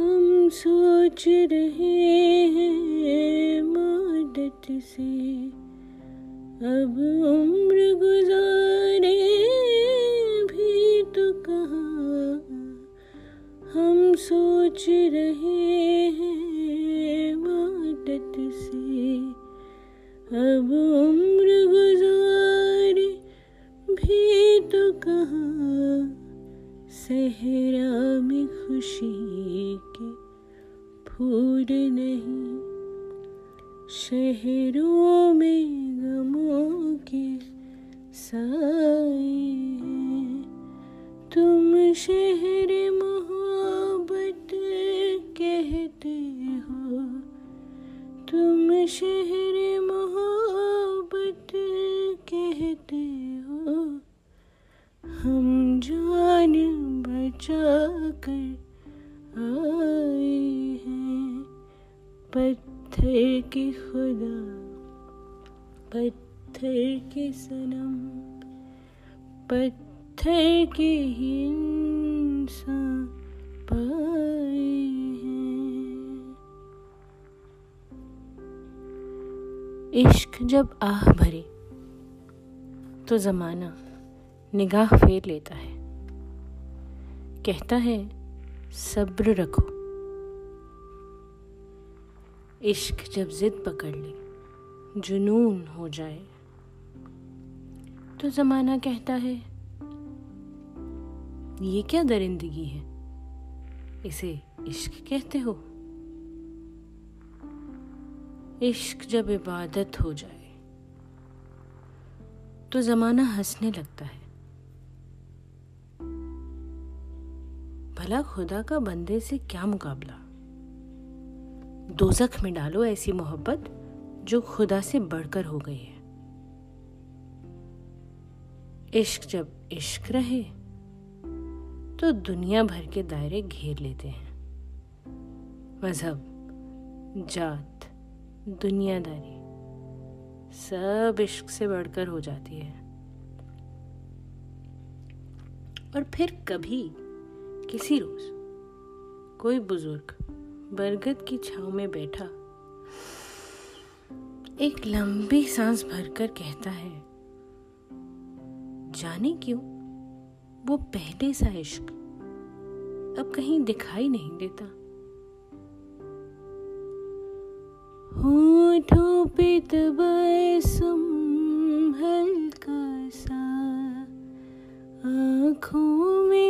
हम सोच रहे हैं मदद से। अब उम्र गुजारे भी तो कहाँ। हम सोच रहे हैं मदद से। अब उम्र गुजारे भी तो कहाँ। सहरा में खुशी के फूल नहीं, शहरों में गमों के साए तुम शहर मोहब्बत कहते हो, तुम शहर मोहब्बत कहते हो। हम जान बचा कर आए हैं। पत्थर के खुदा, पत्थर के सनम, पत्थर के ही इंसान पाए हैं। इश्क जब आह भरे तो जमाना निगाह फेर लेता है। कहता है सब्र रखो। इश्क जब जिद पकड़ ले, जुनून हो जाए तो जमाना कहता है, ये क्या दरिंदगी है? इसे इश्क कहते हो? इश्क जब इबादत हो जाए तो जमाना हंसने लगता है। भला खुदा का बंदे से क्या मुकाबला? दोजख में डालो ऐसी मोहब्बत जो खुदा से बढ़कर हो गई है। इश्क जब इश्क रहे तो दुनिया भर के दायरे घेर लेते हैं। मज़हब, जात, दुनियादारी, सब इश्क से बढ़कर हो जाती है। और फिर कभी किसी रोज कोई बुज़ुर्ग बरगद की छाव में बैठा एक लंबी सांस भरकर कहता है, जाने क्यों? वो पहले सा इश्क अब कहीं दिखाई नहीं देता। हल्का सा, आँखों में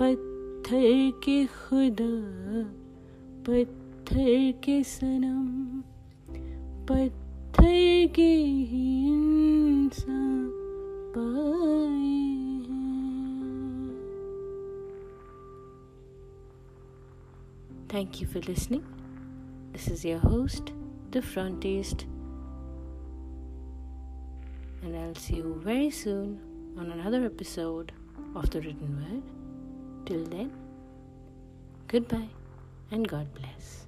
पत्थर के खुदा पत्थर के सनम पत्थर के ही इंसान पाए हैं Thank you for listening. This is your host, The Frontist, and I'll see you very soon on another episode of The Written Word. Till then, goodbye and God bless.